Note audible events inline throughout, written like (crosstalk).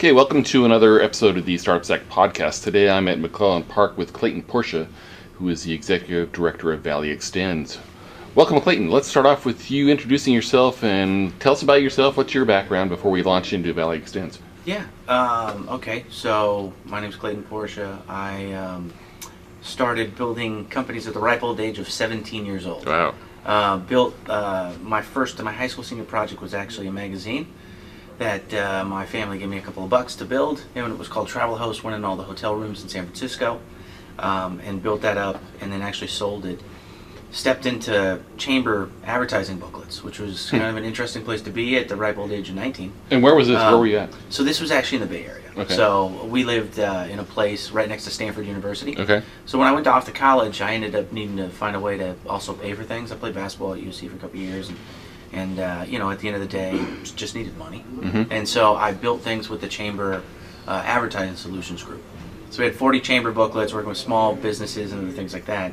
Okay, welcome to another episode of the Startup Stack podcast. Today I'm at McClellan Park with Clayton Portia, who is the executive director of Valley Extends. Welcome, Clayton. Let's start off with you introducing yourself and tell us about yourself. What's your background before we launch into Valley Extends? Yeah. Um, okay. So my name is Clayton Portia. I um, started building companies at the ripe old age of 17 years old. Wow. Uh, built uh, my first, my high school senior project was actually a magazine that uh, my family gave me a couple of bucks to build. And it was called Travel Host. Went in all the hotel rooms in San Francisco um, and built that up, and then actually sold it. Stepped into chamber advertising booklets, which was kind of an interesting place to be at the ripe old age of 19. And where was this? Um, where were you at? So this was actually in the Bay Area. Okay. So we lived uh, in a place right next to Stanford University. Okay. So when I went off to college, I ended up needing to find a way to also pay for things. I played basketball at UC for a couple of years, and, and uh, you know, at the end of the day, just needed money. Mhm. And so I built things with the Chamber uh, Advertising Solutions Group. So we had 40 chamber booklets working with small businesses and other things like that.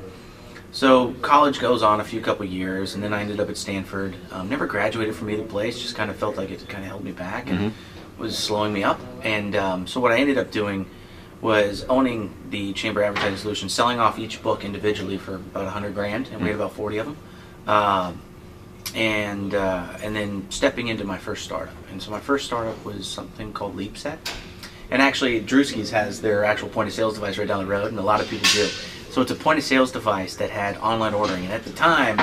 So college goes on a few couple years, and then I ended up at Stanford. Um, never graduated from either place. Just kind of felt like it kind of held me back and Mhm. was slowing me up. And um, so what I ended up doing was owning the Chamber Advertising Solution, selling off each book individually for about 100 grand, and we had about 40 of them. Um, and uh, and then stepping into my first startup. And so my first startup was something called LeapSet. And actually, Drewski's has their actual point of sales device right down the road, and a lot of people do. So it's a point of sales device that had online ordering, and at the time,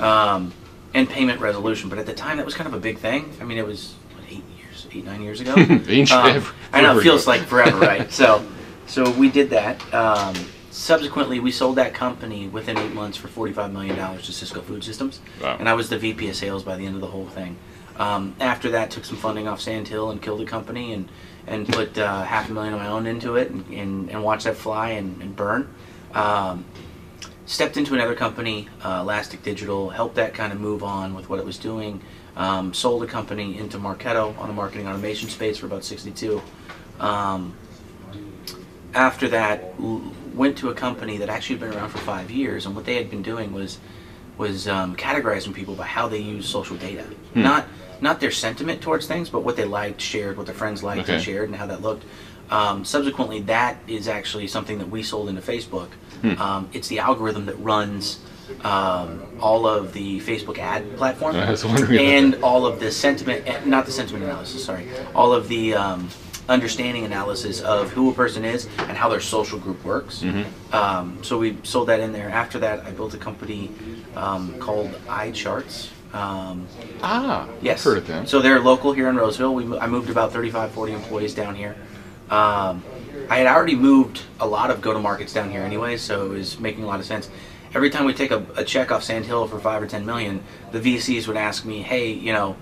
um, and payment resolution. But at the time, that was kind of a big thing. I mean, it was what, eight years, eight nine years ago. (laughs) Um, I know it feels ago. like forever, right? So, so we did that. Um, subsequently, we sold that company within eight months for forty-five million dollars to Sysco Food Systems, Wow. and I was the VP of sales by the end of the whole thing. Um, after that, took some funding off Sand Hill and killed the company, and and put uh, half a million of my own into it, and and, and watched that fly and, and burn. Um, stepped into another company, uh, Elastic Digital, helped that kind of move on with what it was doing. Um, sold a company into Marketo on the marketing automation space for about 62. Um, after that, went to a company that actually had been around for five years, and what they had been doing was was um, categorizing people by how they use social data, Hmm. not not their sentiment towards things, but what they liked, shared, what their friends liked and shared, and how that looked. Um, subsequently, that is actually something that we sold into Facebook. Hmm. Um, it's the algorithm that runs um, all of the Facebook ad platform (laughs) I was wondering about and all of the sentiment, eh, not the sentiment analysis, sorry, all of the um, understanding analysis of who a person is and how their social group works. Mhm. Um, so we sold that in there. After that, I built a company um, called iCharts. Um, Ah, yes. Heard of them. So they're local here in Roseville. We, I moved about 35, 40 employees down here. Um, I had already moved a lot of go-to-markets down here anyway, so it was making a lot of sense. Every time we take a, a check off Sand Hill for five or ten million, the VCs would ask me, "Hey, you know,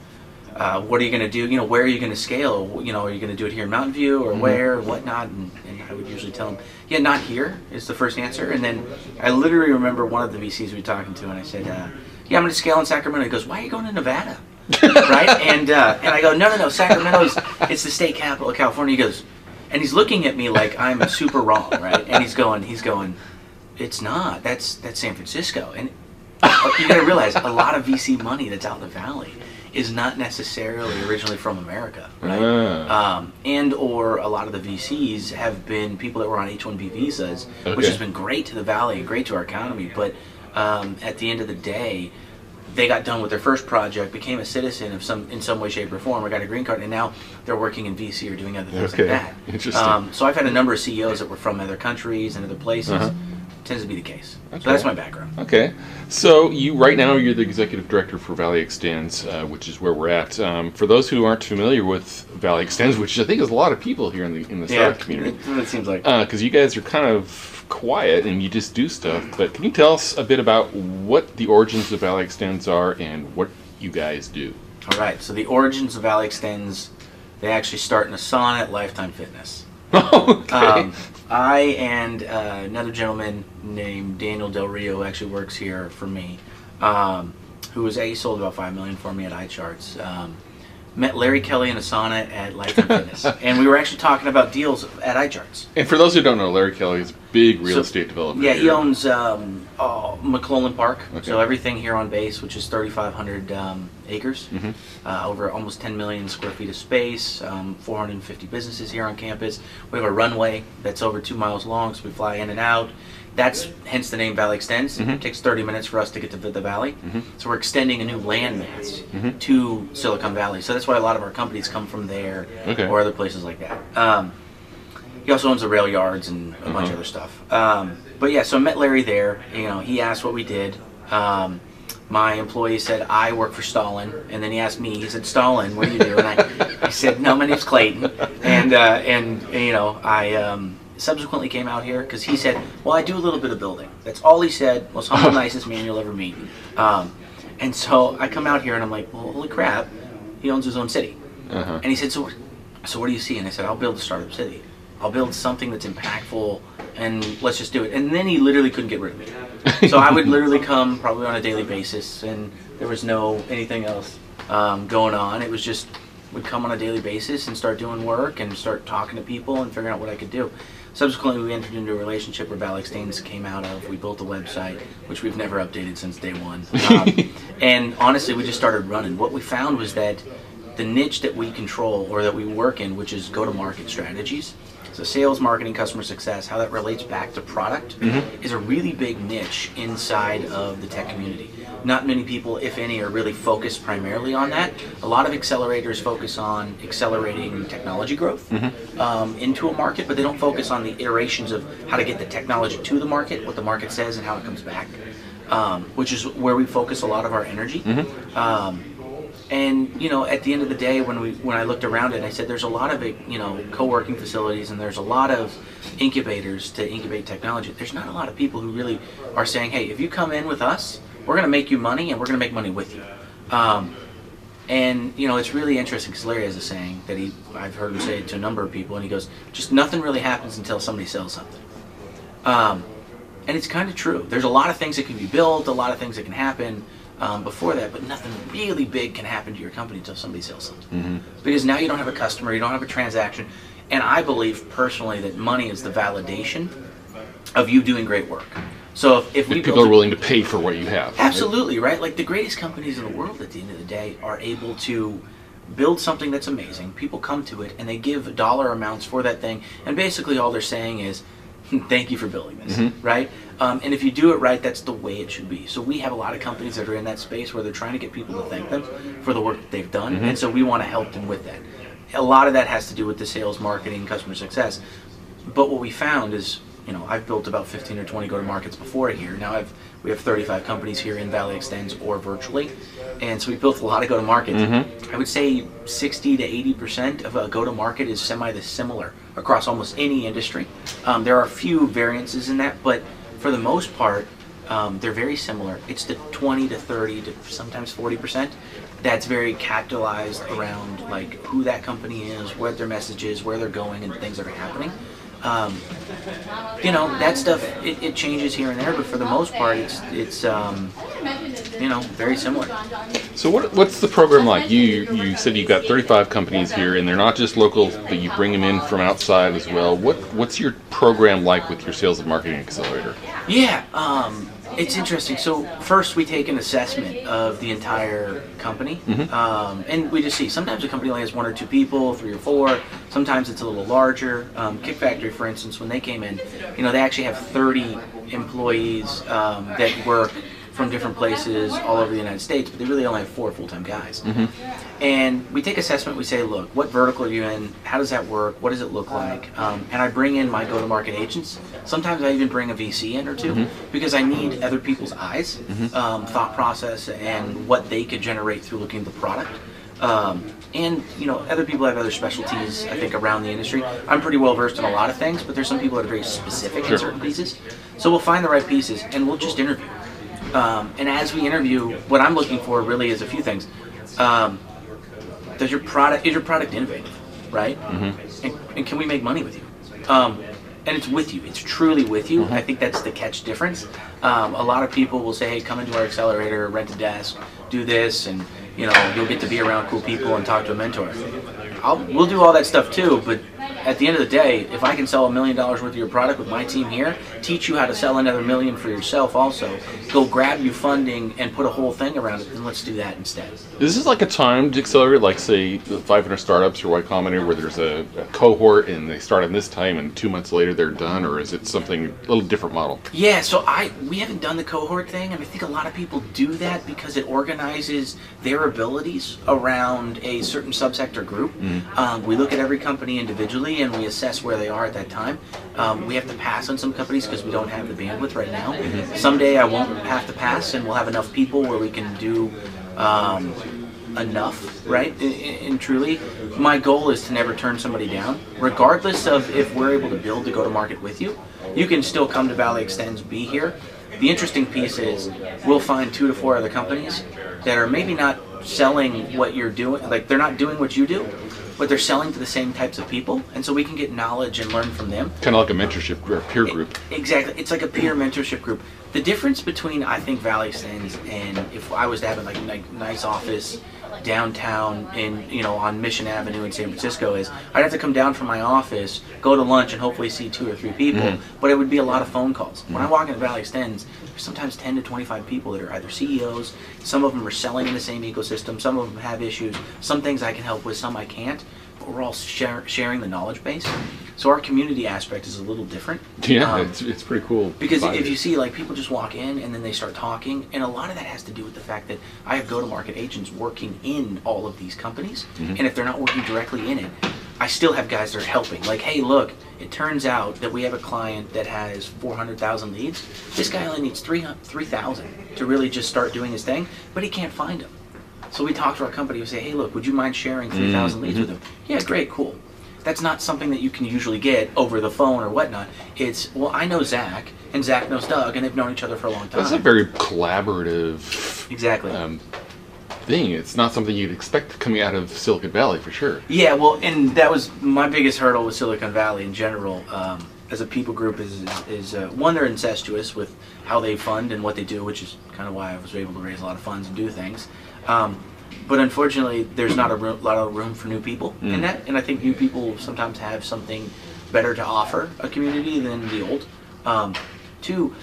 uh, what are you going to do? You know, where are you going to scale? You know, are you going to do it here in Mountain View or where or whatnot?" And, and I would usually tell them, "Yeah, not here," is the first answer. And then I literally remember one of the VCs we were talking to, and I said, uh, "Yeah, I'm going to scale in Sacramento." He goes, "Why are you going to Nevada?" (laughs) right? And uh, and I go, "No, no, no, Sacramento's it's the state capital of California." He goes, and he's looking at me like I'm super wrong, right? And he's going, he's going, "It's not. That's that's San Francisco." And you got to realize a lot of VC money that's out in the valley is not necessarily originally from America, right? Ah. Um, and or a lot of the VCs have been people that were on H-1B visas, which has been great to the valley and great to our economy. But um, at the end of the day, they got done with their first project, became a citizen of some in some way, shape, or form, or got a green card, and now they're working in VC or doing other things Okay. like that. Interesting. Um, so I've had a number of CEOs that were from other countries and other places. Uh-huh. Tends to be the case. Okay. So that's my background. Okay, so you right now you're the executive director for Valley Extends, uh, which is where we're at. Um, for those who aren't familiar with Valley Extends, which I think is a lot of people here in the in the startup community, (laughs) it seems like. because you guys are kind of quiet and you just do stuff. But can you tell us a bit about what the origins of Valley Extends are and what you guys do? All right. So the origins of Valley Extends, they actually start in a sauna at Lifetime Fitness. (laughs) okay. Um, I and uh, another gentleman named Daniel Del Rio actually works here for me, um, who was he sold about five million for me at iCharts. Um, met Larry Kelly in a sauna at Lifetime (laughs) Fitness, and we were actually talking about deals at iCharts. and for those who don't know, Larry Kelly is Big real So- estate developer. Yeah, he here. owns um, uh, McClellan Park. Okay. So everything here on base, which is 3,500 um, acres, Mhm. uh, over almost 10 million square feet of space, um, 450 businesses here on campus. We have a runway that's over two miles long, so we fly in and out. That's hence the name Valley Extends. Mhm. It takes 30 minutes for us to get to the valley. Mhm. So we're extending a new landmass Mhm. to Silicon Valley. So that's why a lot of our companies come from there Okay. or other places like that. Um, he also owns the rail yards and a bunch of other stuff. Um, but yeah, so I met Larry there. You know, he asked what we did. Um, my employee said, I work for Stalin. And then he asked me, he said, Stalin, what do you do? And I, I said, no, my name's Clayton. And, uh, and, you know, I um, subsequently came out here because he said, well, I do a little bit of building. That's all he said. Most humble, (laughs) nicest man you'll ever meet. Um, and so I come out here and I'm like, well, holy crap, he owns his own city. Uh-huh. And he said, so, what- so what do you see? And I said, I'll build a startup city. I'll build something that's impactful, and let's just do it. And then he literally couldn't get rid of me. (laughs) So I would literally come probably on a daily basis, and there was no anything else um, going on. It was just would come on a daily basis and start doing work and start talking to people and figuring out what I could do. Subsequently, we entered into a relationship where Valley Extends came out of. We built a website, which we've never updated since day one. (laughs) Um, and honestly, we just started running. What we found was that the niche that we control or that we work in, which is go-to-market strategies, so sales, marketing, customer success, how that relates back to product, is a really big niche inside of the tech community. Not many people, if any, are really focused primarily on that. A lot of accelerators focus on accelerating technology growth um, into a market, but they don't focus on the iterations of how to get the technology to the market, what the market says, and how it comes back, um, which is where we focus a lot of our energy. Um, and you know, at the end of the day, when we when I looked around it, I said there's a lot of you know co-working facilities and there's a lot of incubators to incubate technology. There's not a lot of people who really are saying, hey, if you come in with us, we're going to make you money and we're going to make money with you. Um, and you know, it's really interesting because Larry has a saying that he I've heard him say it to a number of people, and he goes, just nothing really happens until somebody sells something. Um, and it's kind of true. There's a lot of things that can be built, a lot of things that can happen um, before that, but nothing really big can happen to your company until somebody sells something. Mhm. Because now you don't have a customer, you don't have a transaction, and I believe personally that money is the validation of you doing great work. So if, if we people are willing to pay for what you have. Absolutely, right? Like the greatest companies in the world at the end of the day are able to build something that's amazing. People come to it and they give dollar amounts for that thing, and basically all they're saying is, "Thank you for building this," Mhm. right? Um, and if you do it right, that's the way it should be. So we have a lot of companies that are in that space where they're trying to get people to thank them for the work that they've done, Mhm. and so we want to help them with that. A lot of that has to do with the sales, marketing, customer success. But what we found is, you know, I've built about 15 or 20 go-to-markets before here. Now I've we have 35 companies here in Valley Extends or virtually, and so we built a lot of go-to-markets. Mhm. I would say 60 to 80 percent of a go-to-market is semi similar across almost any industry. Um, there are a few variances in that, but for the most part, um, they're very similar. It's the 20 to 30 to sometimes 40 percent that's very capitalized around like who that company is, what their message is, where they're going, and things that are happening. Um, you know that stuff it, it changes here and there, but for the most part, it's it's um, you know very similar. So what, what's the program like? You you said you've got 35 companies here, and they're not just local, but you bring them in from outside as well. What what's your program like with your sales and marketing accelerator? Yeah, um, it's interesting. So first, we take an assessment of the entire company, Mhm. um, and we just see. Sometimes a company only has one or two people, three or four. Sometimes it's a little larger. Um, Kick Factory, for instance, when they came in, you know, they actually have 30 employees um, that work from different places all over the United States, but they really only have four full-time guys. Mhm. And we take assessment. We say, look, what vertical are you in? How does that work? What does it look like? Um, and I bring in my go-to-market agents. Sometimes I even bring a VC in or 2 because I need other people's eyes, um, thought process, and what they could generate through looking at the product. Um, and you know, other people have other specialties. I think around the industry. I'm pretty well versed in a lot of things, but there's some people that are very specific Sure. in certain pieces. So we'll find the right pieces, and we'll just interview. Um, and as we interview, what I'm looking for really is a few things. Um, does your product is your product innovative, right? Mm-hmm. And, and can we make money with you? Um, and it's with you. It's truly with you. I think that's the catch difference. Um, a lot of people will say, "Hey, come into our accelerator, rent a desk, do this, and you know you'll get to be around cool people and talk to a mentor." I'll, we'll do all that stuff too, but at the end of the day, if I can sell a million dollars worth of your product with my team here, teach you how to sell another million for yourself also, go grab you funding and put a whole thing around it, then let's do that instead. Is this like a timed accelerator, like say the 500 startups or Y Combinator, where there's a, a cohort and they start in this time and two months later they're done, or is it something a little different model? Yeah, so I we haven't done the cohort thing, and I think a lot of people do that because it organizes their abilities around a certain subsector group. Um, we look at every company individually and we assess where they are at that time. Um, we have to pass on some companies because we don't have the bandwidth right now. Someday I won't have to pass, and we'll have enough people where we can do. Um, enough, right? And truly, my goal is to never turn somebody down, regardless of if we're able to build to go to market with you. You can still come to Valley Extends, be here. The interesting piece is we'll find two to four other companies that are maybe not selling what you're doing, like they're not doing what you do, but they're selling to the same types of people, and so we can get knowledge and learn from them. Kind of like a mentorship or a peer group. Exactly, it's like a peer mentorship group. The difference between I think Valley Extends and if I was to have a like, like nice office downtown in you know on Mission Avenue in San Francisco is I'd have to come down from my office, go to lunch, and hopefully see two or three people. Mm-hmm. But it would be a lot of phone calls. When I walk into Valley Extends, there's sometimes 10 to 25 people that are either CEOs. Some of them are selling in the same ecosystem. Some of them have issues. Some things I can help with, some I can't. But we're all share, sharing the knowledge base. So our community aspect is a little different. Yeah, Um, it's, it's pretty cool. because if you see, like, people just walk in and then they start talking, and a lot of that has to do with the fact that I have go-to-market agents working in all of these companies, Mm-hmm. and if they're not working directly in it, I still have guys that are helping. Like, hey, look, it turns out that we have a client that has 400,000 leads. This guy only needs 300 3,000 to really just start doing his thing, but he can't find them. So we talk to our company. We say, hey, look, would you mind sharing 3,000 leads with him? Yeah, great, cool. That's not something that you can usually get over the phone or whatnot. It's, well, I know Zach, and Zach knows Doug, and they've known each other for a long time. That's a very collaborative exactly. um, thing. It's not something you'd expect coming out of Silicon Valley for sure. Yeah, well, and that was my biggest hurdle with Silicon Valley in general. Um, as a people group, is is, is uh, one they're incestuous with how they fund and what they do, which is kind of why I was able to raise a lot of funds and do things. Um, but unfortunately, there's not a room, lot of room for new people in that, and I think new people sometimes have something better to offer a community than the old. Um, two,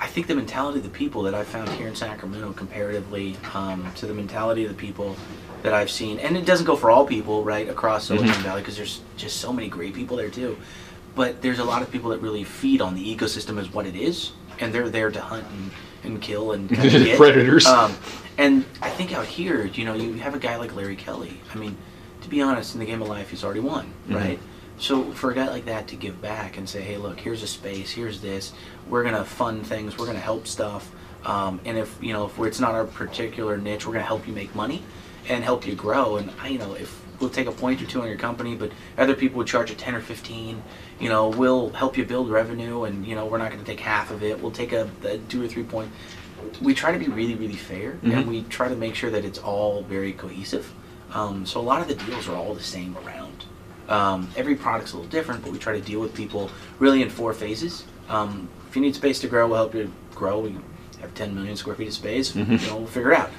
I think the mentality of the people that I've found here in Sacramento comparatively um, to the mentality of the people that I've seen, and it doesn't go for all people, right, across Silicon Valley, because there's just so many great people there too. But there's a lot of people that really feed on the ecosystem as what it is, and they're there to hunt and, and kill and kind of (laughs) get. Predators. Um, and I think out here, you know, you have a guy like Larry Kelly. I mean, to be honest, in the game of life, he's already won, right? So for a guy like that to give back and say, hey, look, here's a space, here's this, we're gonna fund things, we're gonna help stuff, um, and if you know if it's not our particular niche, we're gonna help you make money and help you grow. And I, you know, if we'll take a point or two on your company, but other people would charge a ten or fifteen. You know, we'll help you build revenue, and you know, we're not gonna take half of it. We'll take a, a two or three point. We try to be really, really fair, and we try to make sure that it's all very cohesive. Um, so a lot of the deals are all the same around. Um, every product's a little different, but we try to deal with people really in four phases. Um, if you need space to grow, we'll help you grow. We have 10 million square feet of space. You know, we'll figure it out.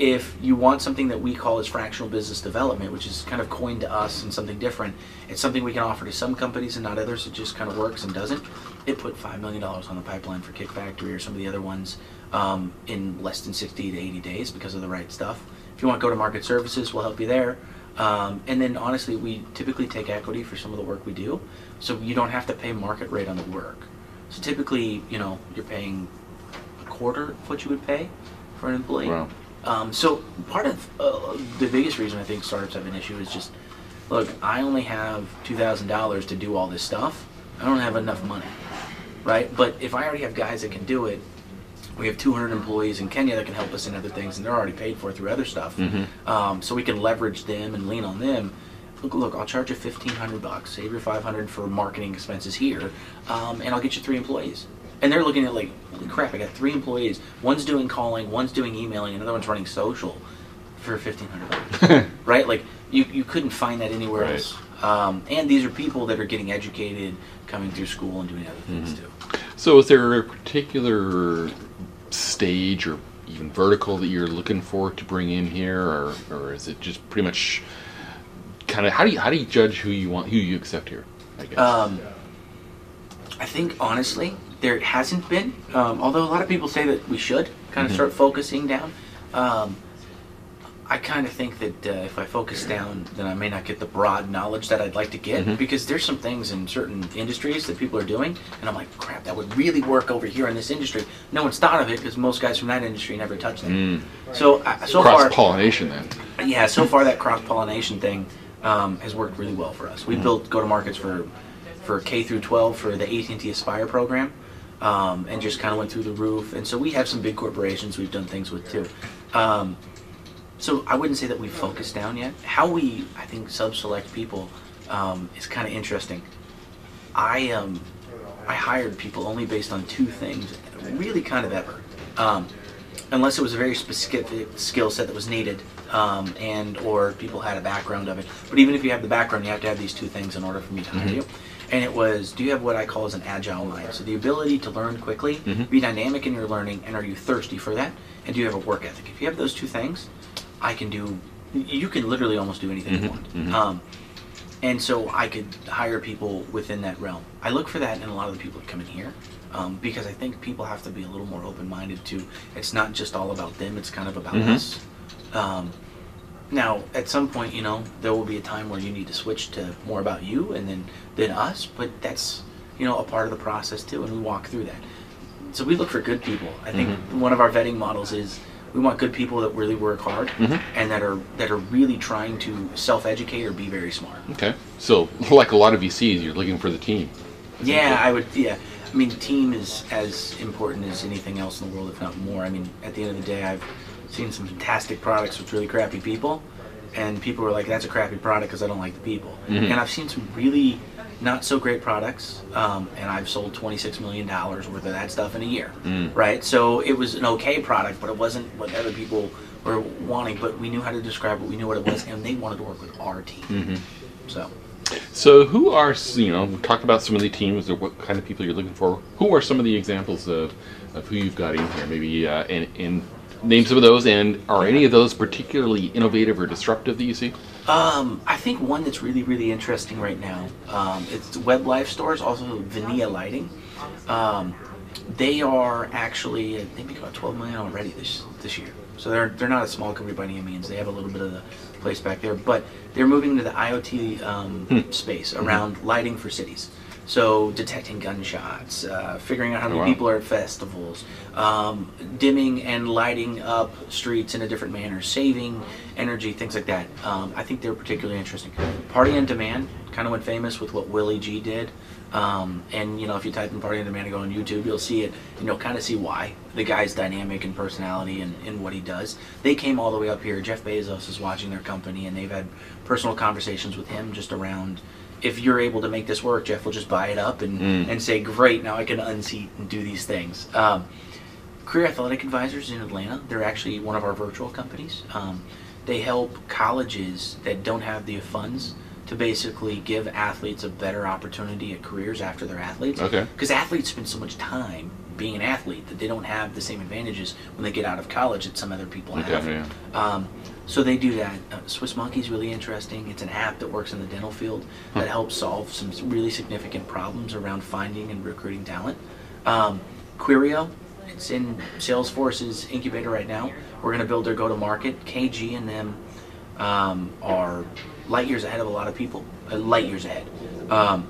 If you want something that we call as fractional business development, which is kind of coined to us and something different, it's something we can offer to some companies and not others. It just kind of works and doesn't. It put five million dollars on the pipeline for Kick Factory or some of the other ones um, in less than 60 to 80 days because of the right stuff. If you want to go to market services, we'll help you there. Um, and then honestly, we typically take equity for some of the work we do, so you don't have to pay market rate on the work. So typically, you know, you're paying a quarter of what you would pay for an employee. Wow. Um, so part of uh, the biggest reason I think startups have an issue is just, look, I only have two thousand dollars to do all this stuff. I don't have enough money, right? But if I already have guys that can do it, we have 200 employees in Kenya that can help us in other things, and they're already paid for through other stuff. Um, so we can leverage them and lean on them. Look, look, I'll charge you 1,500 bucks. Save your 500 for marketing expenses here, um, and I'll get you three employees. And they're looking at like, holy crap! I got three employees. One's doing calling, one's doing emailing, another one's running social for fifteen hundred dollars, (laughs) right? Like you, you couldn't find that anywhere Right. else. Um, and these are people that are getting educated, coming through school, and doing other things too. So, is there a particular stage or even vertical that you're looking for to bring in here, or, or is it just pretty much kind of how do you how do you judge who you want who you accept here? I guess. Um, I think honestly, there hasn't been. Um, although a lot of people say that we should kind of Mhm. start focusing down. Um, I kind of think that uh, if I focus down, then I may not get the broad knowledge that I'd like to get Mhm. because there's some things in certain industries that people are doing, and I'm like, crap, that would really work over here in this industry. No one's thought of it because most guys from that industry never touch that. Mm. So, uh, so Cross far, pollination then. yeah, so far that (laughs) cross pollination thing um, has worked really well for us. We Mhm. built go to markets for for K through 12 for the AT&T Aspire program, um, and just kind of went through the roof. And so we have some big corporations we've done things with too. Um, so I wouldn't say that we've focused down yet. How we I think sub-select people um, is kind of interesting. I um I hired people only based on two things, really kind of ever. Um, unless it was a very specific skill set that was needed um, and or people had a background of it but even if you have the background you have to have these two things in order for me to hire Mhm. you and it was do you have what i call as an agile mind so the ability to learn quickly Mhm. be dynamic in your learning and are you thirsty for that and do you have a work ethic if you have those two things i can do you can literally almost do anything you Mhm, want mhm. um, and so I could hire people within that realm. I look for that in a lot of the people that come in here um, because I think people have to be a little more open-minded to. It's not just all about them; it's kind of about Mhm. us. Um, now, at some point, you know, there will be a time where you need to switch to more about you and then then us. But that's you know a part of the process too, and we walk through that. So we look for good people. I think Mhm. one of our vetting models is we want good people that really work hard Mhm. and that are that are really trying to self-educate or be very smart. Okay. So like a lot of VCs, you're looking for the team. Yeah, I would. Yeah, I mean, team is as important as anything else in the world, if not more. I mean, at the end of the day, I've seen some fantastic products with really crappy people, and people were like, "That's a crappy product because I don't like the people." Mhm. And I've seen some really not so great products, um, and I've sold twenty six million dollars worth of that stuff in a year. Mm. Right, so it was an okay product, but it wasn't what other people were wanting. But we knew how to describe it. We knew what it was, and they wanted to work with our team. hmm So. So who are you know talk about some of the teams or what kind of people you're looking for? Who are some of the examples of, of who you've got in here? Maybe uh, and, and name some of those. And are any of those particularly innovative or disruptive that you see? Um, I think one that's really, really interesting right now. Um, it's Web Life Stores, also Vania Lighting. Um, they are actually, I think, about 12 million already this this year. So they're they're not a small company by any means. They have a little bit of the place back there, but they're moving into the IoT um, Hmm. space around lighting for cities. So detecting gunshots, uh, figuring out how Oh, many wow. people are at festivals, um, dimming and lighting up streets in a different manner, saving energy, things like that. Um, I think they're particularly interesting. Party on Demand kind of went famous with what Willie G did. Um, and you know, if you type in Party on Demand and go on YouTube, you'll see it, and you'll kind of see why the guy's dynamic and personality and, and what he does. They came all the way up here. Jeff Bezos is watching their company, and they've had personal conversations with him just around. If you're able to make this work, Jeff will just buy it up and, Mm. and say, "Great, now I can unseat and do these things." Um, Career Athletic Advisors in Atlanta. They're actually one of our virtual companies. Um, they help colleges that don't have the funds to basically give athletes a better opportunity at careers after they're athletes. Okay. Because athletes spend so much time being an athlete that they don't have the same advantages when they get out of college that some other people have. yeah. Um, so they do that. Uh, Swiss Monkey is really interesting. It's an app that works in the dental field that helps solve some really significant problems around finding and recruiting talent. Um, Quirio, it's in Salesforce's incubator right now. We're going to build their go-to-market. KG and them um, are light years ahead of a lot of people. Uh, light years ahead. Um,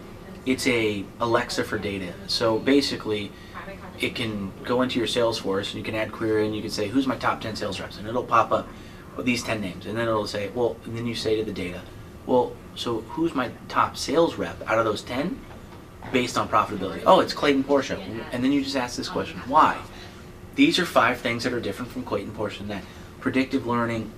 it's a Alexa for data. So basically, it can go into your Salesforce and you can add query and you can say, who's my top 10 sales reps? And it'll pop up with these 10 names. And then it'll say, well, and then you say to the data, well, so who's my top sales rep out of those 10 based on profitability? Oh, it's Clayton Porsche. And then you just ask this question, why? These are five things that are different from Clayton Porsche and that predictive learning,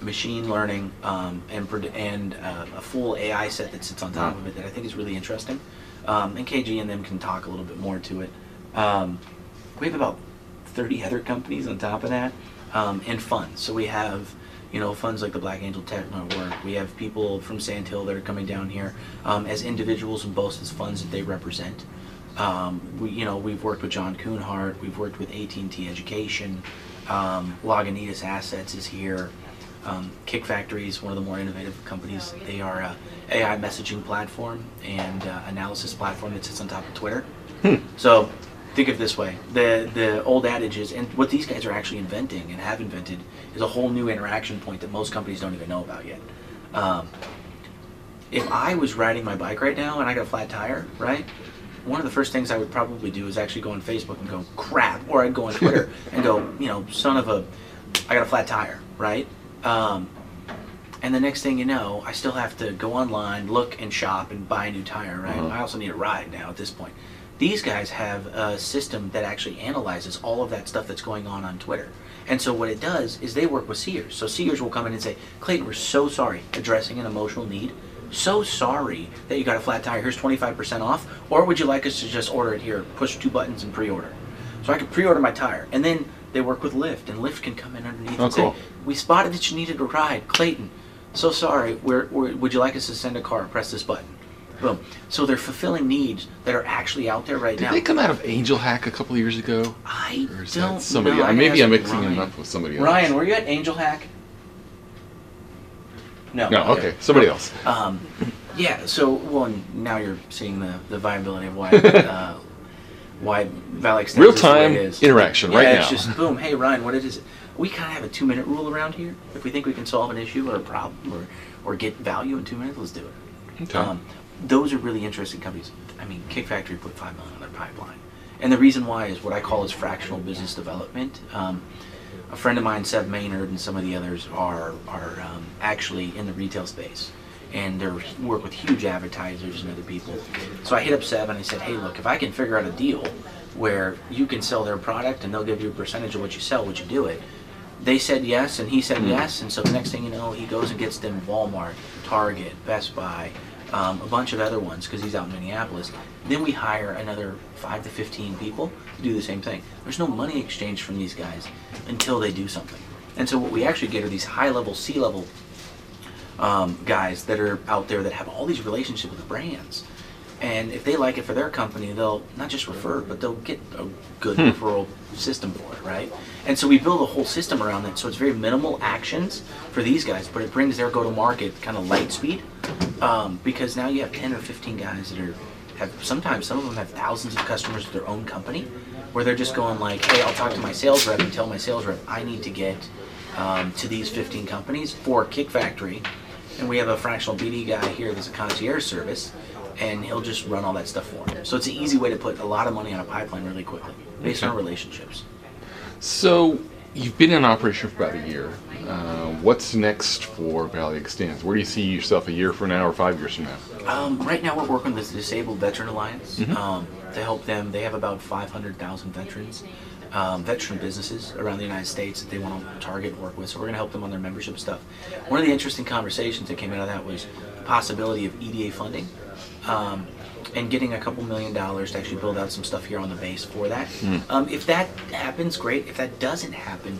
machine learning, um, and and uh, a full AI set that sits on top of it that I think is really interesting. Um, and KG and them can talk a little bit more to it. Um, we have about 30 other companies on top of that, um, and funds. So we have, you know, funds like the Black Angel Tech Network. We have people from Sand Hill that are coming down here um, as individuals and both as funds that they represent. Um, we, you know, we've worked with John Kuhnhart. We've worked with AT&T Education. Um, Lagunitas Assets is here. Um, Kick Factory is one of the more innovative companies. They are a AI messaging platform and uh, analysis platform that sits on top of Twitter. So think of this way: the the old adage is, and what these guys are actually inventing and have invented is a whole new interaction point that most companies don't even know about yet. Um, if I was riding my bike right now and I got a flat tire, right? One of the first things I would probably do is actually go on Facebook and go crap, or I'd go on Twitter (laughs) and go, you know, son of a, I got a flat tire, right? Um, and the next thing you know, I still have to go online, look and shop and buy a new tire, right? Uh-huh. I also need a ride now at this point. These guys have a system that actually analyzes all of that stuff that's going on on Twitter. And so what it does is they work with Sears. So Sears will come in and say, Clayton, we're so sorry, addressing an emotional need. So sorry that you got a flat tire. Here's 25% off. Or would you like us to just order it here, push two buttons and pre-order? So I could pre-order my tire. And then they work with Lyft, and Lyft can come in underneath Oh, and cool. say, we spotted that you needed a ride. Clayton, so sorry. We're, we're, would you like us to send a car? Press this button. Boom. So they're fulfilling needs that are actually out there right Did now. Did they come out of Angel Hack a couple of years ago? I Or is don't that somebody? know. I maybe I'm mixing Ryan. them up with somebody else. Ryan, were you at Angel Hack? No. No, okay, somebody else. Um, yeah. So, well, now you're seeing the, the viability of why (laughs) uh, why Valley Extends is the way Real-time it is. interaction yeah, right it's now. just boom. Hey, Ryan, what is it? We kind of have a two minute rule around here. If we think we can solve an issue or a problem or or get value in two minutes, let's do it. Okay. Um, those are really interesting companies. I mean, Kick Factory put five million on their pipeline, and the reason why is what I call is fractional business development. Um, a friend of mine, Seb Maynard, and some of the others are are um, actually in the retail space, and they work with huge advertisers and other people. So I hit up Seb and I said, "Hey, look, if I can figure out a deal where you can sell their product and they'll give you a percentage of what you sell, would you do it?" They said yes, and he said yes, and so the next thing you know, he goes and gets them Walmart, Target, Best Buy, um, a bunch of other ones because he's out in Minneapolis. Then we hire another five to fifteen people to do the same thing. There's no money exchange from these guys until they do something. And so what we actually get are these high-level, C-level um, guys that are out there that have all these relationships with the brands. And if they like it for their company, they'll not just refer, but they'll get a good referral system for it, right? And so we build a whole system around that. So it's very minimal actions for these guys, but it brings their go-to-market kind of light speed um, because now you have 10 or 15 guys that are have sometimes some of them have thousands of customers of their own company where they're just going like, hey, I'll talk to my sales rep and tell my sales rep I need to get um, to these 15 companies for Kick Factory and we have a fractional BD guy here that's a concierge service, and he'll just run all that stuff for him. So it's an easy way to put a lot of money on a pipeline really quickly, based on relationships. So you've been in operation for about a year. Uh, what's next for Valley Extends? Where do you see yourself a year from now or five years from now? Um, right now, we're working with the Disabled Veteran Alliance um, to help them. They have about 500,000 veterans, um, veteran businesses around the United States that they want to target and work with. So we're going to help them on their membership stuff. One of the interesting conversations that came out of that was the possibility of EDA funding. Um, and getting a couple million dollars to actually build out some stuff here on the base for that. Um, if that happens, great. If that doesn't happen,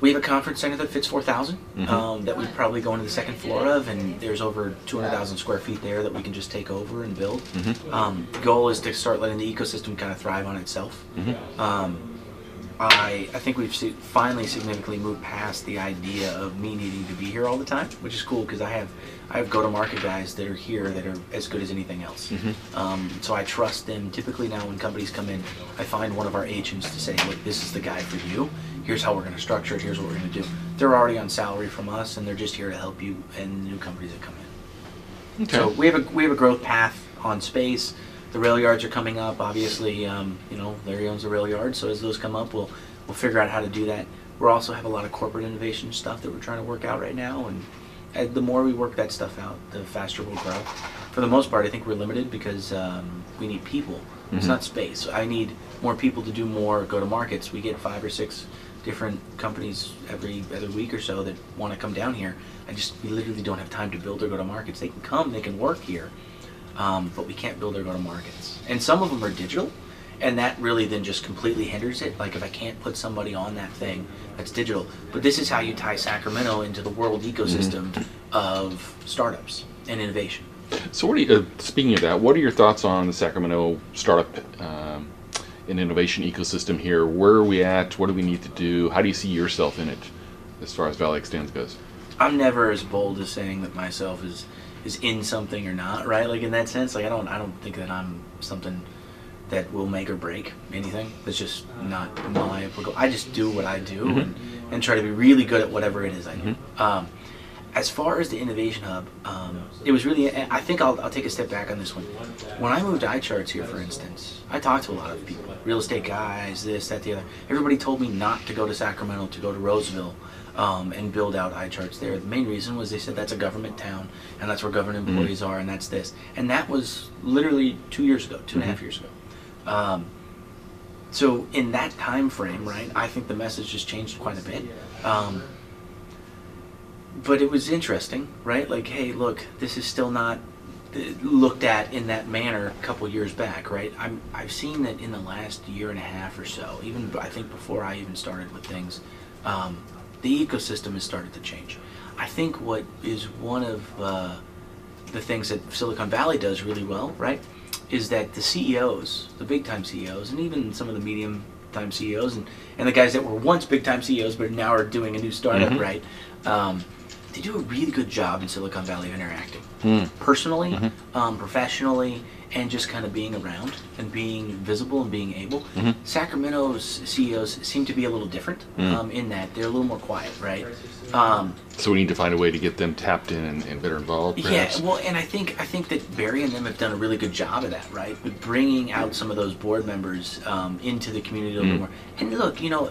we have a conference center that fits 4,000 um, that we'd probably go into the second floor of, and there's over 200,000 square feet there that we can just take over and build. Um, the goal is to start letting the ecosystem kind of thrive on itself. Um, I, I think we've finally significantly moved past the idea of me needing to be here all the time, which is cool because I have I have go-to-market guys that are here that are as good as anything else. Um, so I trust them. Typically now when companies come in, I find one of our agents to say, look, this is the guy for you. Here's how we're going to structure it. Here's what we're going to do. They're already on salary from us, and they're just here to help you and new companies that come in. Okay. So we have a we have a growth path on space. The rail yards are coming up. Obviously, um, you know Larry owns the rail yard, so as those come up, we'll we'll figure out how to do that. We also have a lot of corporate innovation stuff that we're trying to work out right now, and uh, the more we work that stuff out, the faster we'll grow. For the most part, I think we're limited because um, we need people. It's Mhm. not space. I need more people to do more go to markets. We get five or six different companies every other week or so that want to come down here. I just we literally don't have time to build or go to markets. They can come, they can work here, um, but we can't build our go to markets. And some of them are digital, and that really then just completely hinders it. Like if I can't put somebody on that thing that's digital, but this is how you tie Sacramento into the world ecosystem of startups and innovation. So, what are you, uh, speaking of that, what are your thoughts on the Sacramento startup um, and innovation ecosystem here? Where are we at? What do we need to do? How do you see yourself in it? as far as Valley Extends goes? I'm never as bold as saying that myself is is in something or not, right? Like in that sense, like I don't I don't think that I'm something that will make or break anything. That's just not my applicable. I just do what I do Mhm. and, and try to be really good at whatever it is I do. Mhm. Um, as far as the innovation hub, um, it was really. I think I'll, I'll take a step back on this one. When I moved iCharts here, for instance, I talked to a lot of people, real estate guys, this, that, the other. Everybody told me not to go to Sacramento, to go to Roseville, um, and build out iCharts there. The main reason was they said that's a government town, and that's where government Mhm. employees are, and that's this. And that was literally two years ago, two and a half Mhm. years ago. Um, so in that time frame, right, I think the message has changed quite a bit. Um, but it was interesting, right? Like, hey, look, this is still not uh, looked at in that manner a couple years back, right? I'm, I've seen that in the last year and a half or so, even I think before I even started with things, um, the ecosystem has started to change. I think what is one of uh, the things that Silicon Valley does really well, right, is that the CEOs, the big time CEOs, and even some of the medium time CEOs, and, and the guys that were once big time CEOs but now are doing a new startup, Mhm. right, um, they do a really good job in Silicon Valley of interacting Hmm. personally, Mhm. um, professionally, and just kind of being around and being visible and being able. Mhm. Sacramento's CEOs seem to be a little different Mm. um, in that they're a little more quiet, right? Um, So we need to find a way to get them tapped in and, and better involved. yeah, well, and I think I think that Barry and them have done a really good job of that, right? With bringing out some of those board members um, into the community a little Mm. more. And look, you know,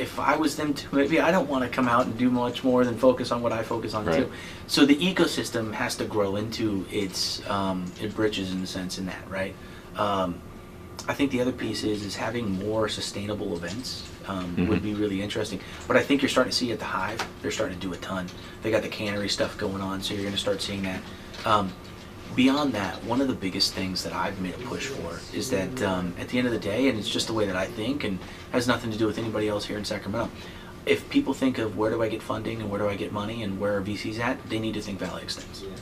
if I was them too, maybe I don't want to come out and do much more than focus on what I focus on Right. too. So the ecosystem has to grow into its um, it bridges in a sense in that, right? Um, I think the other piece is is having more sustainable events um, Mhm. would be really interesting. But I think you're starting to see at the Hive, they're starting to do a ton. They got the cannery stuff going on, so you're going to start seeing that. Um, beyond that, one of the biggest things that I've made a push for is that um, at the end of the day, and it's just the way that I think, and has nothing to do with anybody else here in Sacramento. If people think of where do I get funding and where do I get money and where are VCs at, they need to think Valley Extends. (laughs)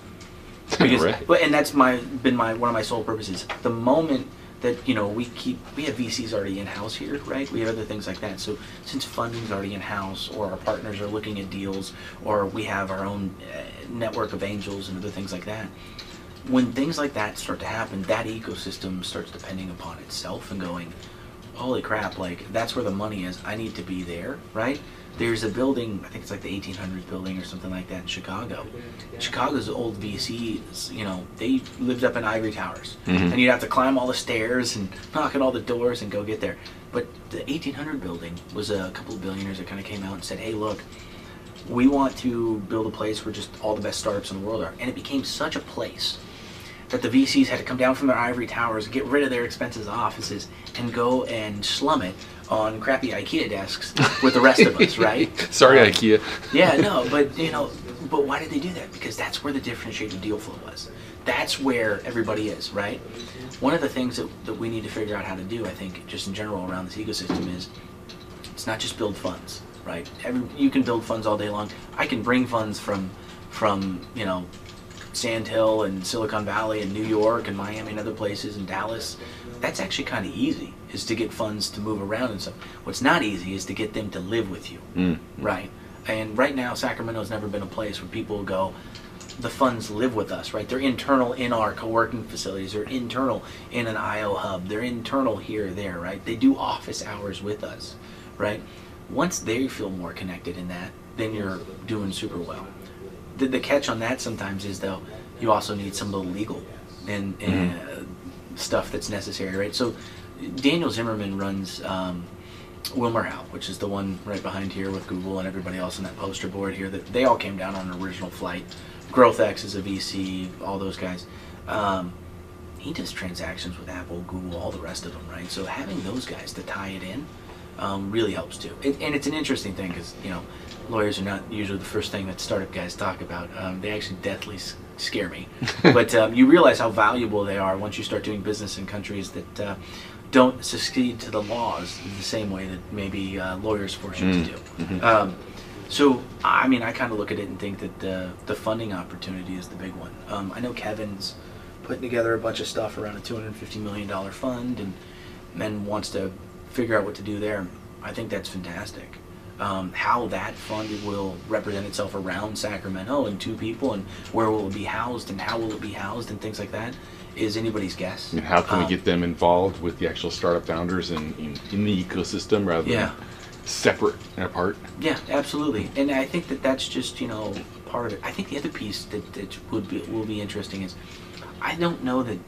Because Right. and that's my been my one of my sole purposes. The moment that you know we keep we have vcs already in house here right? We have other things like that. So since funding's already in house or our partners are looking at deals or we have our own uh, network of angels and other things like that when things like that start to happen that ecosystem starts depending upon itself and going holy crap like that's where the money is. I need to be there right? There's a building i think it's like the 1800s building or something like that in chicago. Chicago's old vcs you know they lived up in ivory towers. Mhm. and you'd have to climb all the stairs and knock at all the doors and go get there. But the 1800 building was a couple of billionaires that kind of came out and said hey look we want to build a place where just all the best startups in the world are. And it became such a place that the VCs had to come down from their ivory towers, get rid of their expensive offices, and go and slum it on crappy IKEA desks with the rest of us, (laughs) right? Sorry, Um, IKEA. Yeah, no, (laughs) but you know, but why did they do that? Because that's where the differentiated deal flow was. That's where everybody is, right? One of the things that, that we need to figure out how to do, I think, just in general around this ecosystem is it's not just build funds, right? Every, you can build funds all day long. I can bring funds from from you know Sand Hill and Silicon Valley and New York and Miami and other places and Dallas. That's actually kind of easy, is to get funds to move around and stuff. What's not easy is to get them to live with you, Mm. right? And right now, Sacramento's never been a place where people go, the funds live with us, right? They're internal in our co-working facilities. They're internal in an IO hub. They're internal here there, right? They do office hours with us, right? Once they feel more connected in that, then you're doing super well. The, the catch on that sometimes is though, you also need some of the legal and, and uh, stuff that's necessary, right? So Daniel Zimmerman runs um, Wilmer Howe, which is the one right behind here with Google and everybody else on that poster board here. That they all came down on an original flight. GrowthX is a VC, all those guys. Um, he does transactions with Apple, Google, all the rest of them, right? So having those guys to tie it in um, really helps too. It, and it's an interesting thing because you know lawyers are not usually the first thing that startup guys talk about. Um, they actually deathly scare me, (laughs) but um, you realize how valuable they are once you start doing business in countries that uh, don't succeed to the laws in the same way that maybe uh, lawyers force you Mm. to do. Mhm. Um, so, I mean, I kind of look at it and think that the, the funding opportunity is the big one. Um, I know Kevin's putting together a bunch of stuff around a $250 million fund and then wants to figure out what to do there. I think that's fantastic. Um, how that fund will represent itself around Sacramento and two people, and where will it be housed, and how will it be housed, and things like that, is anybody's guess. And how can Um, we get them involved with the actual startup founders and in, in the ecosystem rather Yeah. than separate and apart? Yeah, absolutely. And I think that that's just you know part of it. I think the other piece that, that would be will be interesting is I don't know that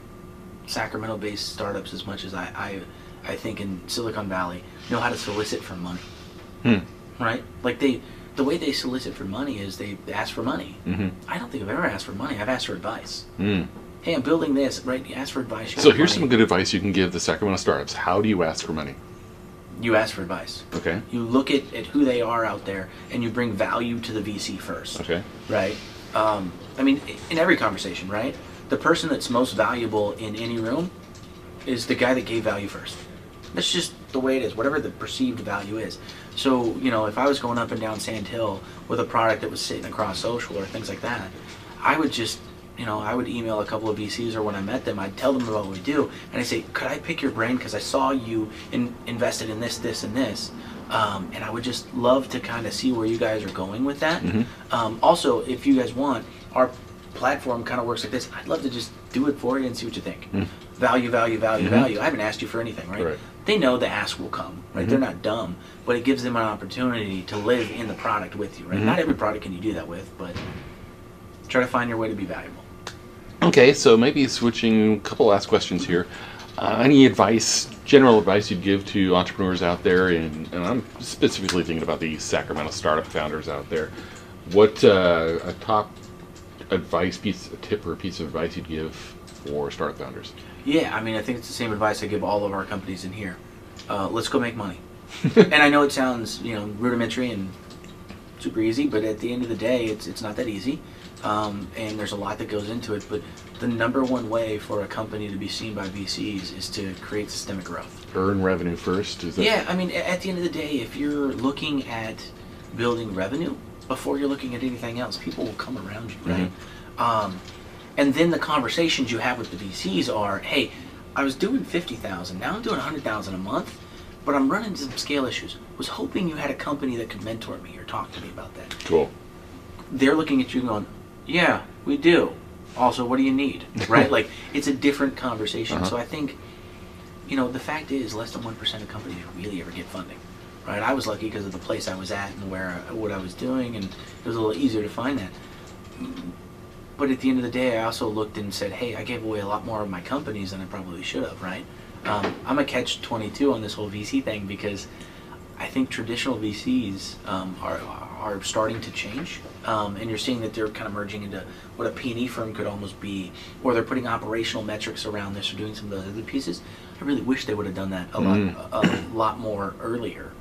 Sacramento-based startups as much as I, I I think in Silicon Valley know how to solicit for money. Hmm. Right? Like they the way they solicit for money is they ask for money. Mm-hmm. I don't think I've ever asked for money. I've asked for advice. Mm. Hey, I'm building this. Right? You ask for advice. So here's money. some good advice you can give the Sacramento startups. How do you ask for money? You ask for advice. Okay. You look at, at who they are out there, and you bring value to the VC first. Okay. right? Um, I mean, in every conversation, right? The person that's most valuable in any room is the guy that gave value first. That's just the way it is, whatever the perceived value is. So, you know, if I was going up and down Sand Hill with a product that was sitting across social or things like that, I would just, you know, I would email a couple of VCs or when I met them, I'd tell them about what we do. And I say, could I pick your brain? Because I saw you in, invested in this, this, and this. Um, and I would just love to kind of see where you guys are going with that. Um, also, if you guys want, our platform kind of works like this. I'd love to just do it for you and see what you think. Value, value, value, value. I haven't asked you for anything, right? Right. They know the ask will come, right? They're not dumb, but it gives them an opportunity to live in the product with you, right? Not every product can you do that with, but try to find your way to be valuable. Okay, so maybe switching a couple last questions here. Uh, any advice, general advice you'd give to entrepreneurs out there, and, and I'm specifically thinking about the Sacramento startup founders out there. What uh, a top advice piece, a tip or a piece of advice you'd give for startup founders? Yeah, I mean, I think it's the same advice I give all of our companies in here. Uh, let's go make money. (laughs) and I know it sounds, you know, rudimentary and super easy, but at the end of the day, it's it's not that easy. Um, and there's a lot that goes into it. But the number one way for a company to be seen by VCs is to create systemic growth. Earn revenue first. Is that Yeah, I mean, at the end of the day, if you're looking at building revenue before you're looking at anything else, people will come around you, right? Um, and then the conversations you have with the VCs are, hey, I was doing fifty thousand, now I'm doing a hundred thousand a month, but I'm running into some scale issues. Was hoping you had a company that could mentor me or talk to me about that. cool? They're looking at you going, yeah, we do. Also, what do you need? (laughs) Right? like it's a different conversation. Uh-huh. So I think, you know, the fact is less than one percent of companies really ever get funding. Right? I was lucky because of the place I was at and where what I was doing, and it was a little easier to find that. But at the end of the day, I also looked and said, hey, I gave away a lot more of my companies than I probably should have. Right? Um, I'm a catch twenty two on this whole VC thing because I think traditional VCs um, are are starting to change, um, and you're seeing that they're kind of merging into what a P&E firm could almost be, or they're putting operational metrics around this or doing some of those other pieces. I really wish they would have done that a Mm. lot a, lot more earlier,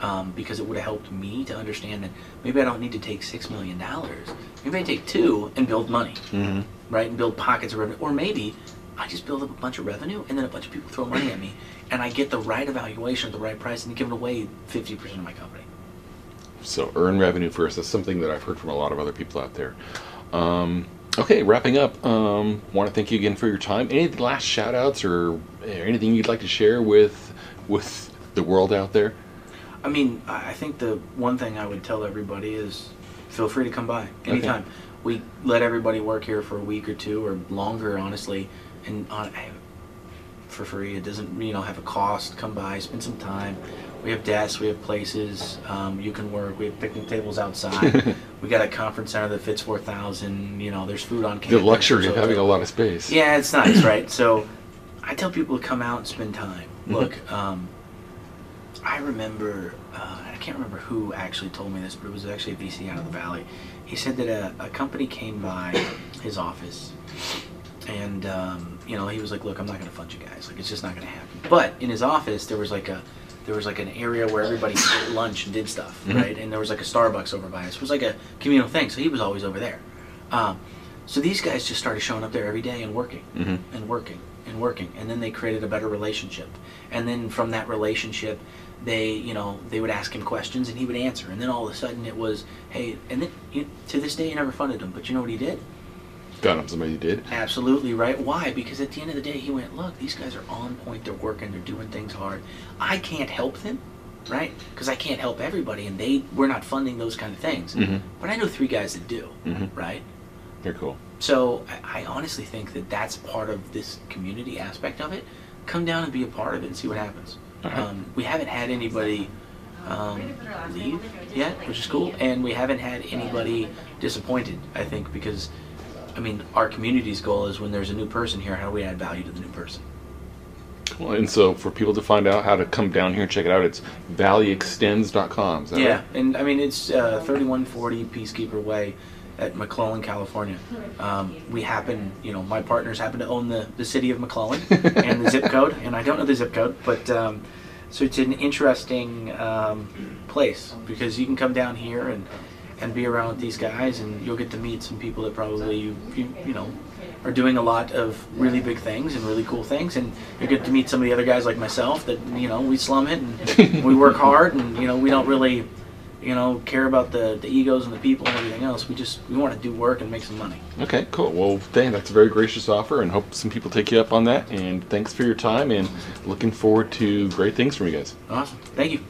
um, because it would have helped me to understand that maybe I don't need to take six million dollars. Maybe I take two and build money, Mm-hmm. right, and build pockets of revenue, or maybe I just build up a bunch of revenue and then a bunch of people throw money at me, and I get the right evaluation at the right price and give it away fifty percent of my company. So earn revenue first. That's something that I've heard from a lot of other people out there. Um, okay, wrapping up. Um, want to thank you again for your time. Any last shout outs or, or anything you'd like to share with with the world out there? I mean, I think the one thing I would tell everybody is feel free to come by anytime. We let everybody work here for a week or two or longer, honestly, and on for free. It doesn't, you know, have a cost. Come by, spend some time. We have desks, we have places um, you can work. We have picnic tables outside. (laughs) we got a conference center that fits four thousand. You know, there's food on campus. The luxury There's of having a lot of space. yeah, it's nice, right? So I tell people to come out and spend time. Mhm. Look, um, I remember, uh, I can't remember who actually told me this, but it was actually a VC out of the valley. He said that a, a company came by his office and, um, you know, he was like, look, I'm not going to fund you guys. Like, it's just not going to happen. But in his office, there was like a, there was like an area where everybody (laughs) ate lunch and did stuff, Mhm. right? And there was like a Starbucks over by us. It was like a communal thing, so he was always over there. Um, so these guys just started showing up there every day and working Mhm. and working and working, and then they created a better relationship. And then from that relationship, they, you know, they would ask him questions and he would answer. And then all of a sudden it was, hey, and then you, to this day he never funded him, but you know what he did? Got him somebody who did. Absolutely right. Why? Because at the end of the day, he went, look, these guys are on point. They're working. They're doing things hard. I can't help them, right? Because I can't help everybody, and they we're not funding those kind of things. Mhm. But I know three guys that do, Mhm. right? Very cool. So I, I honestly think that that's part of this community aspect of it. Come down and be a part of it and see what happens. All right. Um, we haven't had anybody um, leave yet, which is cool, and we haven't had anybody disappointed. I think because, I mean, our community's goal is when there's a new person here, how do we add value to the new person? Well, and so for people to find out how to come down here and check it out, it's valleyextends.com. Is that Yeah, right? and I mean it's uh, 3140 Peacekeeper Way at McClellan, California. Um, we happen, you know, my partners happen to own the, the city of McClellan (laughs) and the zip code, and I don't know the zip code, but um, so it's an interesting um, place because you can come down here and and be around with these guys, and you'll get to meet some people that probably you you, you know are doing a lot of really big things and really cool things, and you get to meet some of the other guys like myself that you know we slum it and we work hard, and you know we don't really you know care about the the egos and the people and everything else. We just we want to do work and make some money. Okay, cool. Well, Dan, that's a very gracious offer, and hope some people take you up on that. And thanks for your time, and looking forward to great things from you guys. Awesome. Thank you.